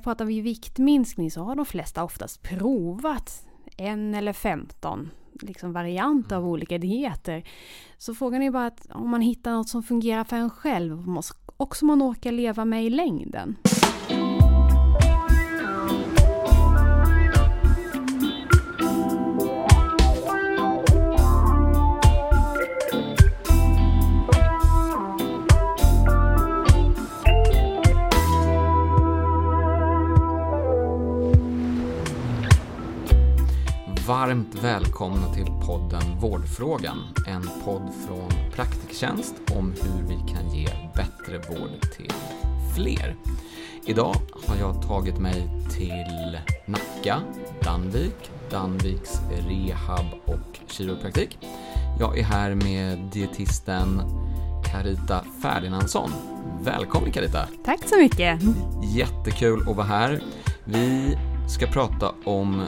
Pratar vi viktminskning så har de flesta oftast provat en eller 15 liksom varianter av olika dieter. Så frågan är bara att om man hittar något som fungerar för en själv och som man orkar leva med i längden. Varmt välkomna till podden Vårdfrågan. En podd från Praktiktjänst om hur vi kan ge bättre vård till fler. Idag har jag tagit mig till Nacka, Danvik, Danviks rehab och kiropraktik. Jag är här med dietisten Carita Ferdinandsson. Välkommen Carita! Tack så mycket! Jättekul att vara här. Vi ska prata om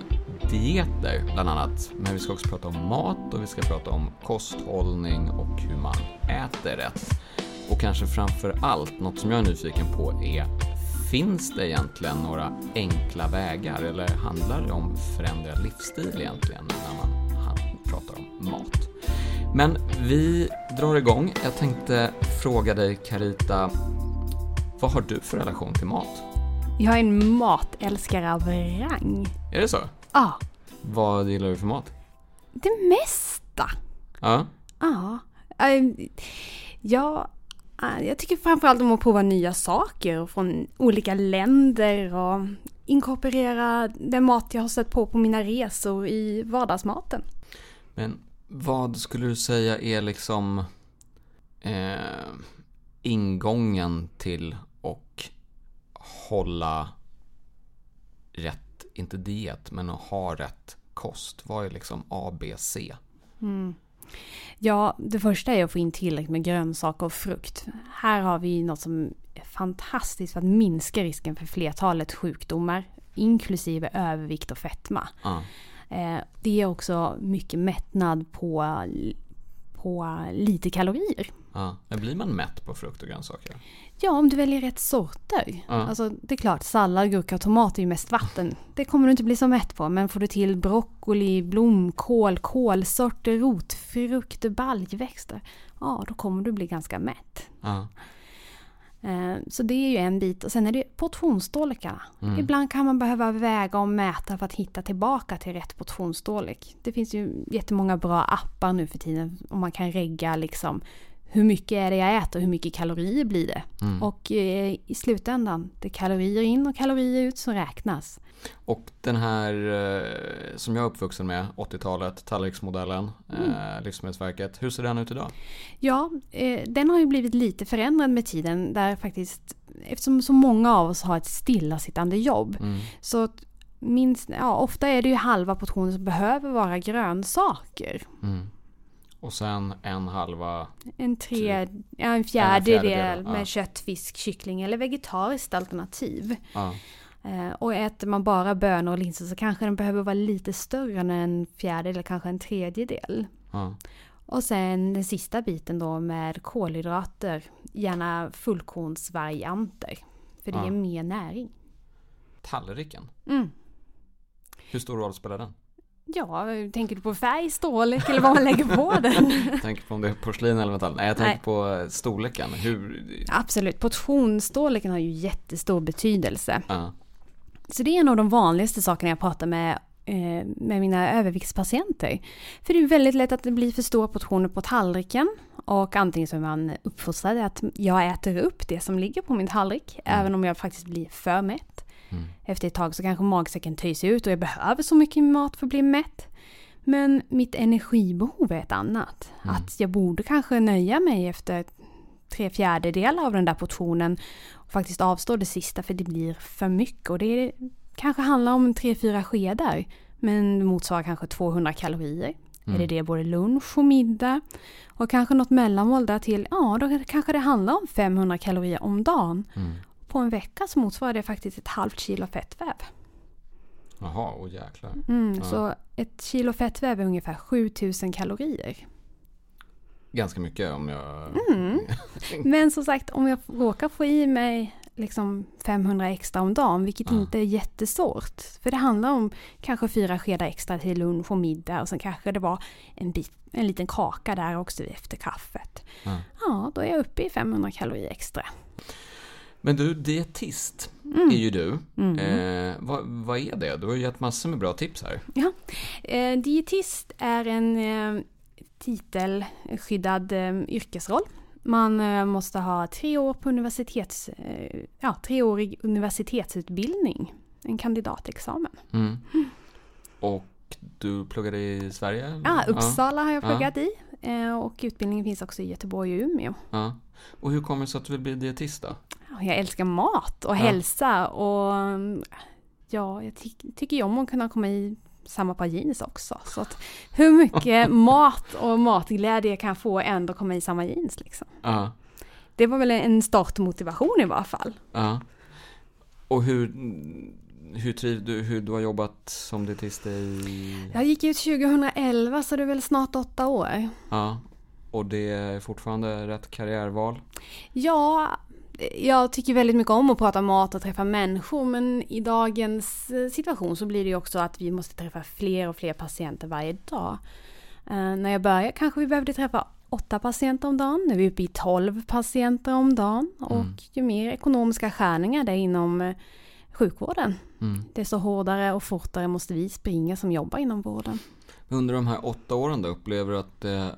dieter bland annat. Men vi ska också prata om mat och vi ska prata om kosthållning och hur man äter rätt. Och kanske framför allt, något som jag är nyfiken på är Finns det egentligen några enkla vägar eller handlar det om förändrad livsstil egentligen när man pratar om mat? Men vi drar igång. Jag tänkte fråga dig Carita, vad har du för relation till mat? Jag är en matälskare av rang. Är det så? Ja. Vad gillar du för mat? Det mesta. Ja. Ja. Ja, jag tycker framförallt om att prova nya saker från olika länder och inkorporera den mat jag har sett på på mina resor i vardagsmaten. Men vad skulle du säga är liksom eh, ingången till och hålla rätt inte diet, men att ha rätt kost? Vad är liksom A, B, C? Mm. Ja, det första är att få in tillräckligt med grönsaker och frukt. Här har vi något som är fantastiskt för att minska risken för flertalet sjukdomar, inklusive övervikt och fetma. Ah. Det är också mycket mättnad på, på lite kalorier. Ja, men blir man mätt på frukt och grönsaker? Ja, om du väljer rätt sorter. Ja. Alltså, det är klart, sallad, gurka och tomat är ju mest vatten. Det kommer du inte bli så mätt på. Men får du till broccoli, blomkål, kolsorter, rotfrukter, baljväxter. Ja, då kommer du bli ganska mätt. Ja. Eh, så det är ju en bit. Och sen är det portionsstorlekarna. Mm. Ibland kan man behöva väga och mäta för att hitta tillbaka till rätt portionsstorlek. Det finns ju jättemånga bra appar nu för tiden. Och man kan regga liksom hur mycket är det jag äter, hur mycket kalorier blir det? Mm. Och eh, i slutändan, det är kalorier in och kalorier ut som räknas. Och den här eh, som jag är uppvuxen med, 80-talet, tallriksmodellen, mm. eh, Livsmedelsverket. Hur ser den ut idag? Ja, den har ju blivit lite förändrad med tiden där faktiskt, eftersom så många av oss har ett stillasittande jobb, mm. så minst, ja, ofta är det ju halva portionen som behöver vara grönsaker. Mm. Och sen en halva? En, tre, typ. ja, en fjärdedel, fjärdedel med ja. kött, fisk, kyckling eller vegetariskt alternativ. Ja. Eh, och äter man bara bönor och linser så kanske den behöver vara lite större än en fjärdedel eller kanske en tredjedel. Ja. Och sen den sista biten då med kolhydrater, gärna fullkornsvarianter. För det ger mer näring. Tallriken? Mm. Hur stor roll spelar den? Ja, tänker du på färg, storlek eller vad man lägger på den? jag tänker på om det är porslin eller metall. Nej, jag tänker Nej. på storleken. Hur... Absolut, portionsstorleken har ju jättestor betydelse. Uh. Så det är en av de vanligaste sakerna jag pratar med eh, med mina överviktspatienter. För det är väldigt lätt att det blir för stora portioner på tallriken. Och antingen så är man uppfostrad att jag äter upp det som ligger på min tallrik. Mm. Även om jag faktiskt blir för mätt. Mm. Efter ett tag så kanske magsäcken töjs ut och jag behöver så mycket mat för att bli mätt. Men mitt energibehov är ett annat. Mm. Att jag borde kanske nöja mig efter tre fjärdedelar av den där portionen och faktiskt avstå det sista för det blir för mycket. Och det kanske handlar om tre, fyra skedar. Men det motsvarar kanske 200 kalorier. Mm. Är det det både lunch och middag? Och kanske något mellanmål där till, ja då kanske det handlar om 500 kalorier om dagen. Mm på en vecka så motsvarar det faktiskt ett halvt kilo fettväv. Jaha, åh jäklar. Mm, ja. Så ett kilo fettväv är ungefär 7000 kalorier. Ganska mycket om jag... Mm. Men som sagt, om jag råkar få i mig liksom 500 extra om dagen, vilket Ja. inte är jättesvårt. För det handlar om kanske fyra skedar extra till lunch och middag och sen kanske det var en, bit, en liten kaka där också efter kaffet. Ja. Ja, då är jag uppe i 500 kalorier extra. Men du, dietist Mm. är ju du. Mm. Eh, vad, vad är det? Du har ju gett massor med bra tips här. Eh, dietist är en eh, titelskyddad eh, yrkesroll. Man eh, måste ha tre år på universitets, eh, ja, treårig universitetsutbildning. En kandidatexamen. Mm. Och du pluggade i Sverige? Ja, Uppsala har jag Ja. pluggat i. Eh, och utbildningen finns också i Göteborg och Umeå. Ja. Och hur kommer det sig att du vill bli dietist då? Ja, Jag älskar mat och Ja. hälsa och ja, jag ty- tycker ju om att kunna komma i samma par jeans också. Så att hur mycket mat och matglädje jag kan få ändå komma i samma jeans liksom. Ja. Det var väl en startmotivation i varje fall. Ja. Och hur, hur trivs du, hur du har jobbat som dietist i... Jag gick ut 2011 så det är väl snart åtta år. Ja. Och det är fortfarande rätt karriärval? Ja, jag tycker väldigt mycket om att prata mat och träffa människor men i dagens eh, situation så blir det ju också att vi måste träffa fler och fler patienter varje dag. Eh, när jag började kanske vi behövde träffa åtta patienter om dagen, nu är vi uppe i 12 patienter om dagen och Mm. ju mer ekonomiska skärningar det är inom eh, sjukvården Mm. desto hårdare och fortare måste vi springa som jobbar inom vården. Under de här åtta åren då, upplever du att det eh,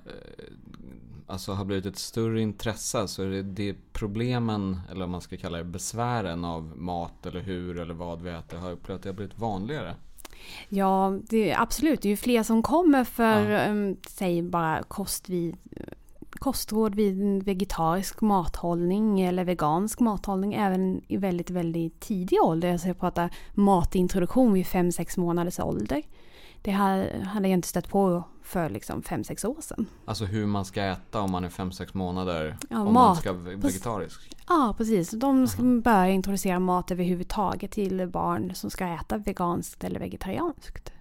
alltså har blivit ett större intresse? Så är det, det problemen, eller om man ska kalla det besvären av mat eller hur eller vad vi äter, har upplevt att det har blivit vanligare? Ja, det är absolut. Det är ju fler som kommer för, Ja. um, säg bara kost vid, kostråd vid vegetarisk mathållning eller vegansk mathållning även i väldigt, väldigt tidig ålder. Alltså jag pratar matintroduktion vid 5-6 månaders ålder. Det här hade jag inte stött på för liksom 5-6 år sedan. Alltså hur man ska äta om man är 5-6 månader, Ja, om man mat. ska vara vegetarisk? Ja, precis. De ska börja introducera mat överhuvudtaget till barn som ska äta veganskt eller vegetarianskt.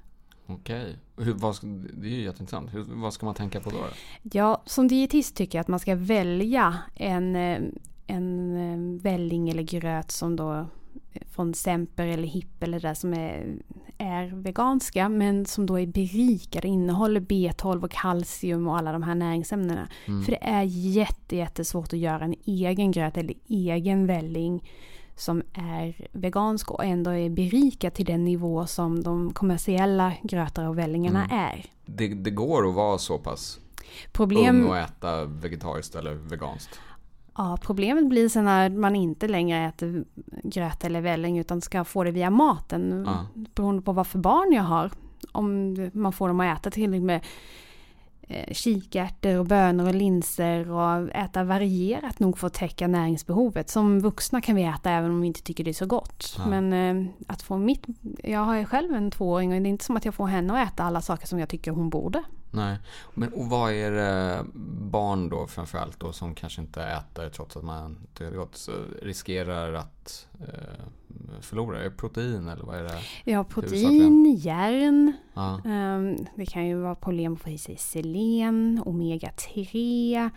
Okej. Hur, vad det är ju jätteintressant. Hur, vad ska man tänka på då? Ja, som dietist tycker jag att man ska välja en, eh, en eh, välling eller gröt som då eh, från Semper eller Hipp eller det som är, är veganska men som då är berikade, innehåller B12 och kalcium och alla de här näringsämnena. Mm. För det är jätte, jättesvårt att göra en egen gröt eller egen välling som är vegansk och ändå är berikad till den nivå som de kommersiella grötar och vällingarna Mm. är. Det, det går att vara så pass Problem, ung och äta vegetariskt eller veganskt? Ja, problemet blir sen när man inte längre äter gröt eller välling utan ska få det via maten. Ja. Beroende på vad för barn jag har. Om man får dem att äta tillräckligt med kikärtor och bönor och linser och äta varierat nog för att täcka näringsbehovet. Som vuxna kan vi äta även om vi inte tycker det är så gott. Ja. Men eh, att få mitt... Jag har ju själv en tvååring och det är inte som att jag får henne att äta alla saker som jag tycker hon borde. Nej. Men, och vad är det barn då framförallt då som kanske inte äter trots att man är gott riskerar att eh, förlora? Är det protein eller vad är det? Ja, protein, järn, Ja. Ehm, Det kan ju vara problem att få i sig selen, omega-3.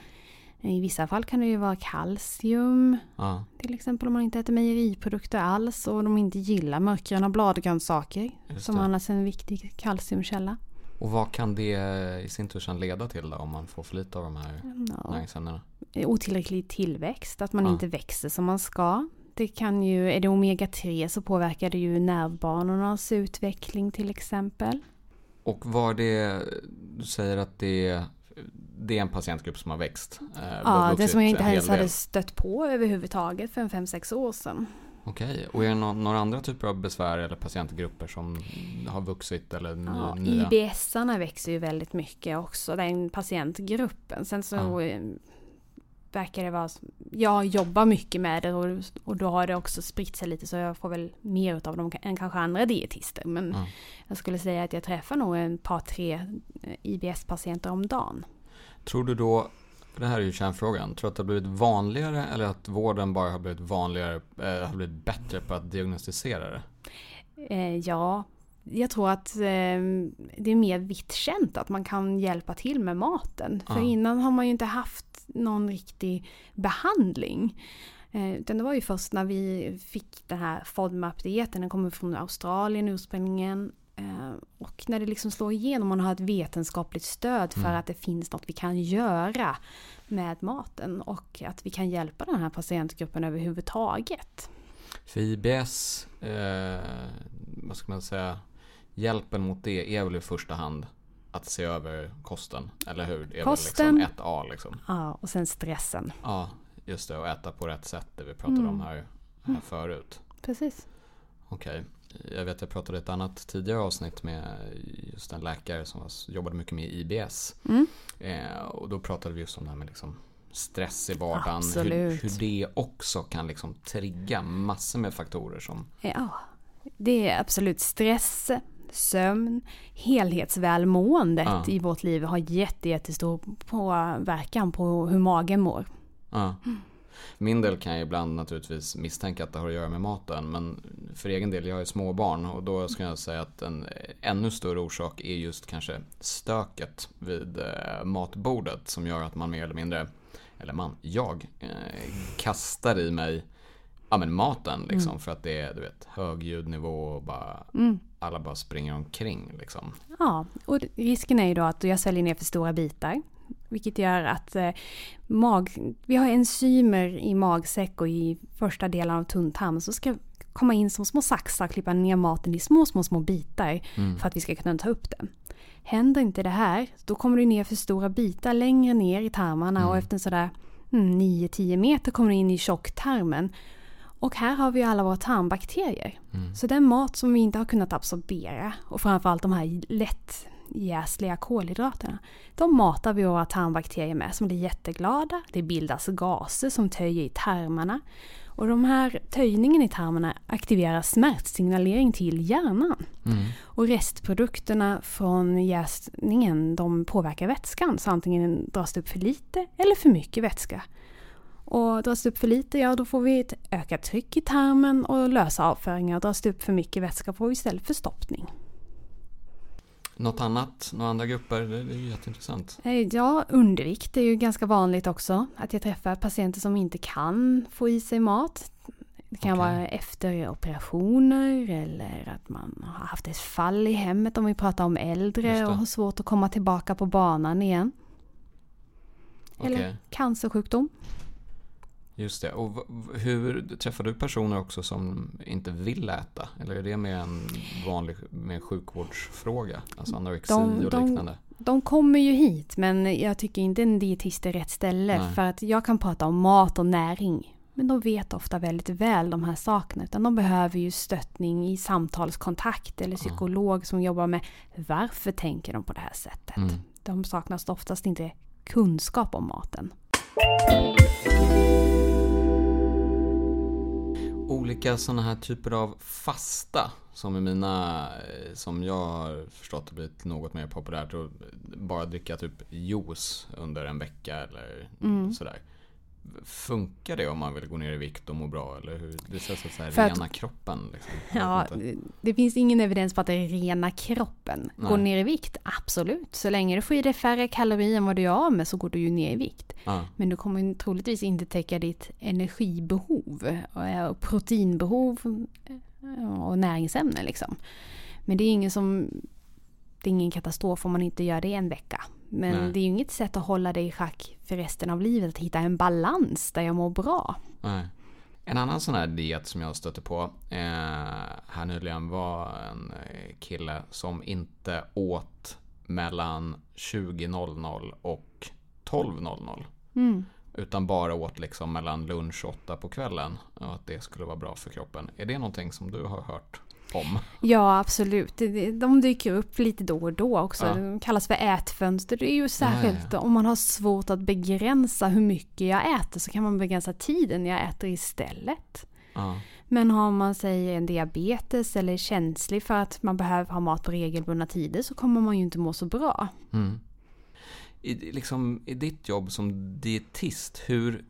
I vissa fall kan det ju vara kalcium. ja. Till exempel om man inte äter mejeriprodukter alls och de inte gillar mörkgröna bladgrönsaker. Som annars är en viktig kalciumkälla. Och vad kan det i sin tur sedan leda till då om man får för lite av de här Ja. näringsämnena? Otillräcklig tillväxt, att man Ja. inte växer som man ska. Det kan ju, är det omega-3 så påverkar det ju nervbanornas utveckling till exempel. Och vad är det, du säger att det, det är en patientgrupp som har växt? Eh, Ja, det som jag inte ens hade stött på överhuvudtaget för en 5-6 år sedan. Okej, och är det nå- några andra typer av besvär eller patientgrupper som har vuxit eller Ja, nya? IBS-arna växer ju väldigt mycket också, den patientgruppen. Sen så Ja. eh, verkar det vara... Jag jobbar mycket med det och, och då har det också spritt sig lite så jag får väl mer av dem än kanske andra dietister. Men Ja. jag skulle säga att jag träffar nog en par, tre eh, IBS-patienter om dagen. Tror du då, det här är ju kärnfrågan, tror du att det har blivit vanligare eller att vården bara har blivit vanligare, eh, har blivit bättre på att diagnostisera det? Eh, ja, jag tror att eh, det är mer vitt känt att man kan hjälpa till med maten. För innan har man ju inte haft någon riktig behandling. Eh, utan det var ju först när vi fick den här FODMAP-dieten, den kommer från Australien ursprungligen. Och när det liksom slår igenom, man har ett vetenskapligt stöd för Mm. att det finns något vi kan göra med maten och att vi kan hjälpa den här patientgruppen överhuvudtaget. För IBS, eh, vad ska man säga, hjälpen mot det är väl i första hand att se över kosten, eller hur? Det är Kosten. väl liksom 1A liksom. Ja, och sen stressen. Ja, just det, och äta på rätt sätt, det vi pratade Mm. om här, här förut. Precis. Okej. Jag vet jag pratade i ett annat tidigare avsnitt med just en läkare som var, jobbade mycket med IBS. Mm. Eh, och då pratade vi just om det här med liksom stress i vardagen. Hur, hur det också kan liksom trigga massor med faktorer som... Ja, det är absolut stress, sömn, helhetsvälmåendet Ja. i vårt liv har jätte, jättestor påverkan på hur magen mår. Ja. Min del kan jag ibland naturligtvis misstänka att det har att göra med maten. Men för egen del, jag har ju småbarn och då ska jag säga att en ännu större orsak är just kanske stöket vid eh, matbordet som gör att man mer eller mindre, eller man, jag, eh, kastar i mig ja, men maten liksom för att det är du vet, hög ljudnivå och bara, alla bara springer omkring liksom. Ja, och risken är ju då att jag sväljer ner för stora bitar. Vilket gör att eh, mag, vi har enzymer i magsäck och i första delen av tunntarm som ska komma in som små saxar och klippa ner maten i små, små, små bitar för att vi ska kunna ta upp den. Händer inte det här, då kommer det ner för stora bitar längre ner i tarmarna och efter sådär mm, 9-10 meter kommer det in i tjocktarmen. Och här har vi alla våra tarmbakterier. Så den mat som vi inte har kunnat absorbera och framförallt de här lättjäsliga kolhydraterna. De matar vi våra tarmbakterier med som blir jätteglada. Det bildas gaser som töjer i tarmarna. Och de här töjningen i tarmarna aktiverar smärtsignalering till hjärnan. Och restprodukterna från jäsningen de påverkar vätskan. Så antingen dras det upp för lite eller för mycket vätska. Och dras det upp för lite, ja då får vi ett ökat tryck i tarmen och lösa avföringar. Dras det upp för mycket vätska får vi istället förstoppning. Något annat, några andra grupper, det, det är jätteintressant. Eh, Ja, undervikt är ju ganska vanligt också. Att jag träffar patienter som inte kan få i sig mat. Det kan Okej. vara efter operationer eller att man har haft ett fall i hemmet om vi pratar om äldre och har svårt att komma tillbaka på banan igen. Eller cancersjukdom. Just det. Och hur träffar du personer också som inte vill äta? Eller är det mer en vanlig med sjukvårdsfråga? Alltså anorexi De- och de- liknande? De kommer ju hit men jag tycker inte en dietist är rätt ställe. Nej. För att jag kan prata om mat och näring. Men de vet ofta väldigt väl de här sakerna. Utan de behöver ju stöttning i samtalskontakt eller psykolog som jobbar med varför tänker de på det här sättet. Mm. De saknas oftast inte kunskap om maten. Olika sådana här typer av fasta som i mina, eh, som jag har förstått har blivit något mer populärt och bara dricka typ juice under en vecka eller Mm. sådär. Funkar det om man vill gå ner i vikt och må bra eller hur? Det sägs att så här För att- rena kroppen liksom. Ja, det finns ingen evidens på att det renar kroppen. Går Nej. ner i vikt? Absolut. Så länge du får i dig färre kalorier än vad du gör av med så går du ju ner i vikt. Ja. Men du kommer troligtvis inte täcka ditt energibehov och- och proteinbehov eh, och näringsämnen liksom. Men det är ingen som det är ingen katastrof om man inte gör det en vecka. Men Nej. det är ju inget sätt att hålla dig i schack för resten av livet. Att hitta en balans där jag mår bra. Nej. En annan sån här diet som jag stötte på eh, här nyligen var en eh, kille som inte åt mellan 20.00 och 12.00. Mm. Utan bara åt liksom mellan lunch och åtta på kvällen. Och att det skulle vara bra för kroppen. Är det någonting som du har hört om? Ja, absolut. De dyker upp lite då och då också. Ja. De kallas för ätfönster. Det är ju särskilt ja. om man har svårt att begränsa hur mycket jag äter så kan man begränsa tiden jag äter istället. Ja. Men har man sig en diabetes eller är känslig för att man behöver ha mat på regelbundna tider så kommer man ju inte må så bra. Mm. I, liksom, I ditt jobb som dietist, hur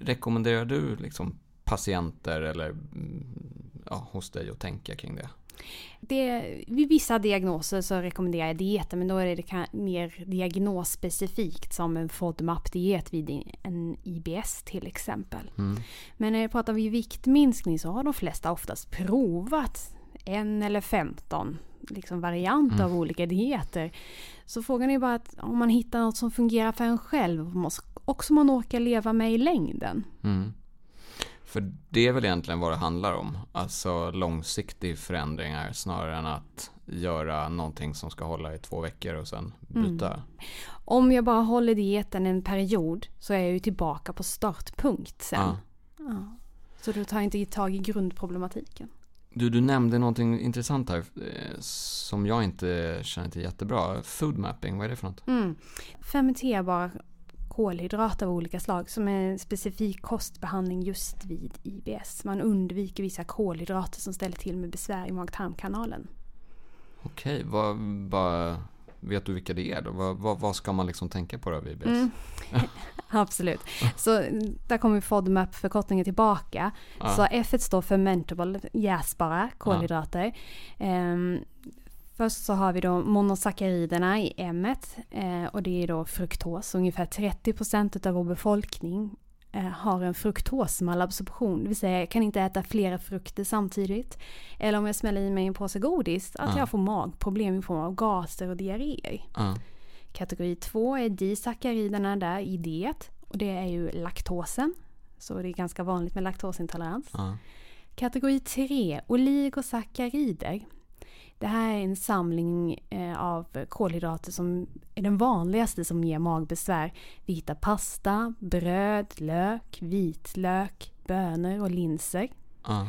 rekommenderar du liksom patienter eller mm, ja, hos dig att tänka kring det? Det, vid vissa diagnoser så rekommenderar jag dieter men då är det mer diagnosspecifikt som en FODMAP-diet vid en IBS till exempel. Mm. Men när jag pratar vid viktminskning så har de flesta oftast provat en eller 15 liksom varianter mm. av olika dieter. Så frågan är bara att om man hittar något som fungerar för en själv och som man orkar leva med i längden. Mm. För det är väl egentligen vad det handlar om. Alltså långsiktig förändringar snarare än att göra någonting som ska hålla i två veckor och sen byta. Mm. Om jag bara håller dieten en period så är jag ju tillbaka på startpunkt sen. Ja. Ja. Så då tar jag inte tag i grundproblematiken. Du, du nämnde någonting intressant här eh, som jag inte känner till jättebra. Food mapping, vad är det för något? Mm. Fermenterbar kolhydrat av olika slag som är en specifik kostbehandling just vid IBS. Man undviker vissa kolhydrater som ställer till med besvär i mag-tarmkanalen. Okej, vad, vad, vet du vilka det är då? Vad, vad, vad ska man liksom tänka på då vid IBS? Mm. Absolut. Så där kommer FODMAP-förkortningen tillbaka. Ja. Så F står för fermentable, jäsbara kolhydrater. Ja. Um, Först så har vi då monosackariderna i M eh, och det är då fruktos. Ungefär 30% av vår befolkning eh, har en fruktosmalabsorption. Det vill säga jag kan inte äta flera frukter samtidigt. Eller om jag smäller i mig en påse godis, att uh. jag får magproblem i form av gaser och diarréer. Uh. Kategori 2 är disackariderna där i D. Och det är ju laktosen. Så det är ganska vanligt med laktosintolerans. Uh. Kategori 3, oligosaccharider. Det här är en samling eh, av kolhydrater som är den vanligaste som ger magbesvär. Vi hittar pasta, bröd, lök, vitlök, bönor och linser. Uh.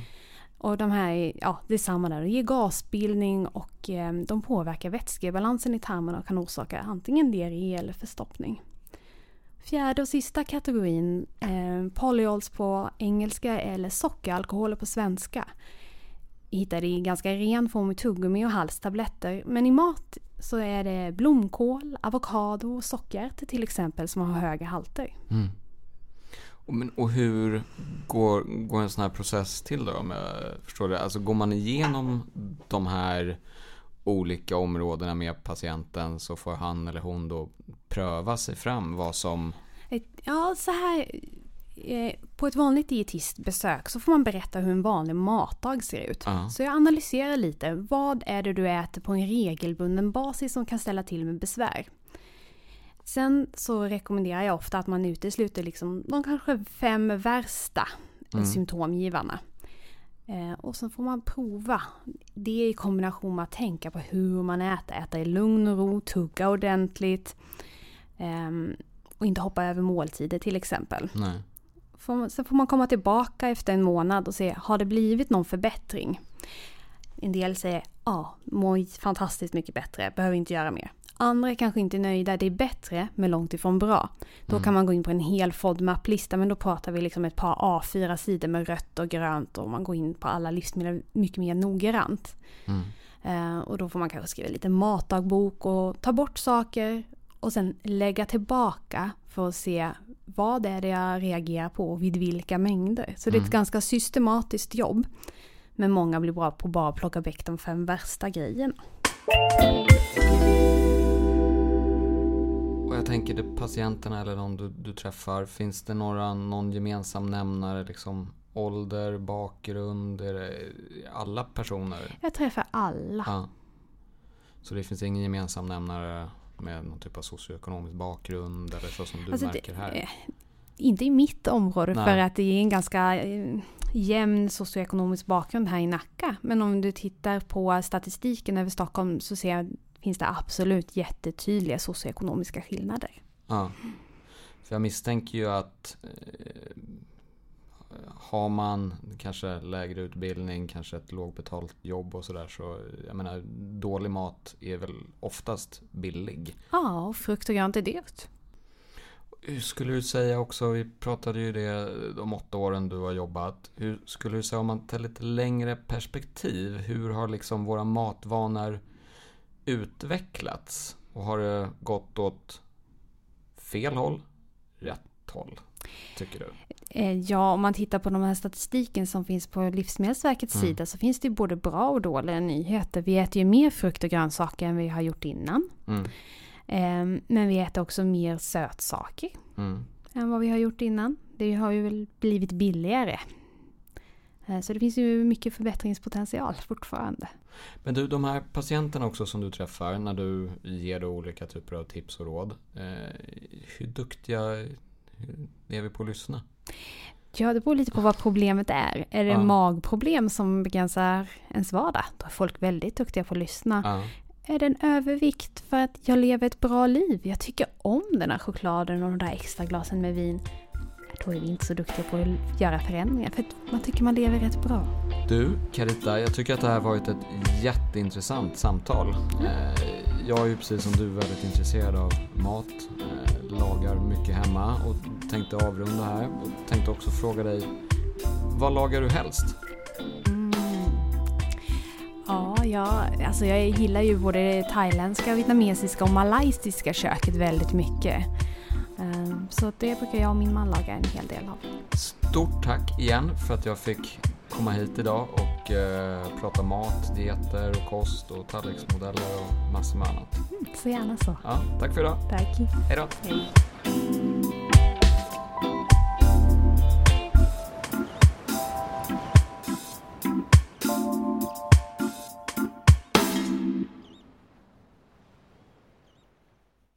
Och de här, ja det är samma där, de ger gasbildning och eh, de påverkar vätskebalansen i tarmarna och kan orsaka antingen diarré eller förstoppning. Fjärde och sista kategorin, eh, polyols på engelska eller sockeralkoholer på svenska hittar det i ganska ren form i tuggummi och halstabletter. Men i mat så är det blomkål, avokado och sockerärtor till exempel som har höga halter. Mm. Men, och hur går, går en sån här process till då? Om jag förstår det? Alltså går man igenom de här olika områdena med patienten så får han eller hon då pröva sig fram vad som... Ja, så här Eh, på ett vanligt dietistbesök så får man berätta hur en vanlig matdag ser ut. Uh. Så jag analyserar lite. Vad är det du äter på en regelbunden basis som kan ställa till med besvär? Sen så rekommenderar jag ofta att man utesluter liksom de kanske fem värsta mm. symptomgivarna. Eh, och så får man prova det i kombination med att tänka på hur man äter. Äta i lugn och ro, tugga ordentligt. Eh, och inte hoppa över måltider till exempel. Nej. Sen får man komma tillbaka efter en månad och se, har det blivit någon förbättring? En del säger, ja, mår fantastiskt mycket bättre, behöver inte göra mer. Andra är kanske inte nöjda, det är bättre men långt ifrån bra. Då mm. kan man gå in på en hel FODMAP-lista men då pratar vi liksom ett par A4-sidor med rött och grönt och man går in på alla livsmedel mycket mer noggrant. Mm. Uh, och då får man kanske skriva lite matdagbok och ta bort saker och sen lägga tillbaka för att se vad är det jag reagerar på och vid vilka mängder. Så det är ett mm. ganska systematiskt jobb. Men många blir bra på att bara plocka väck de fem värsta grejerna. Och jag tänker det patienterna eller de du, du träffar, finns det några, någon gemensam nämnare? Liksom ålder, bakgrund, alla personer? Jag träffar alla. Ja. Så det finns ingen gemensam nämnare med någon typ av socioekonomisk bakgrund eller så som du alltså märker här? Det, inte i mitt område Nej. för att det är en ganska eh, jämn socioekonomisk bakgrund här i Nacka. Men om du tittar på statistiken över Stockholm så ser jag, finns det absolut jättetydliga socioekonomiska skillnader. Ja. För jag misstänker ju att eh, har man kanske lägre utbildning, kanske ett lågbetalt jobb och sådär så jag menar dålig mat är väl oftast billig. Ja, och frukt och grönt är dyrt. Hur skulle du säga också, vi pratade ju det de åtta åren du har jobbat. Hur skulle du säga om man tar lite längre perspektiv, hur har liksom våra matvanor utvecklats? Och har det gått åt fel håll, rätt håll? Tycker du? Eh, ja, om man tittar på de här statistiken som finns på Livsmedelsverkets Mm. sida så finns det ju både bra och dåliga nyheter. Vi äter ju mer frukt och grönsaker än vi har gjort innan. Mm. Eh, Men vi äter också mer sötsaker Mm. än vad vi har gjort innan. Det har ju väl blivit billigare. Eh, Så det finns ju mycket förbättringspotential fortfarande. Men du, de här patienterna också som du träffar när du ger olika typer av tips och råd. Eh, hur duktiga är vi på att lyssna? Ja, det beror lite på vad problemet är. Är det Ja. magproblem som begränsar ens vardag? Då är folk väldigt duktiga på att lyssna. Ja. Är det en övervikt för att jag lever ett bra liv? Jag tycker om den här chokladen och de där extra glasen med vin. Då är vi inte så duktiga på att göra förändringar för man tycker man lever rätt bra. Du, Carita, jag tycker att det här har varit ett jätteintressant samtal. Eh, Jag är ju precis som du väldigt intresserad av mat, eh, lagar mycket hemma och tänkte avrunda här och tänkte också fråga dig, vad lagar du helst? Mm. Ja, ja, alltså jag gillar ju både det thailändska, vietnamesiska och malaysiska köket väldigt mycket. Ehm, Så det brukar jag och min man laga en hel del av. Stort tack igen för att jag fick komma hit idag och eh, prata mat, dieter och kost och tallriksmodeller och massor med annat. Så gärna så. Ja, tack för idag. Tack. Hej då!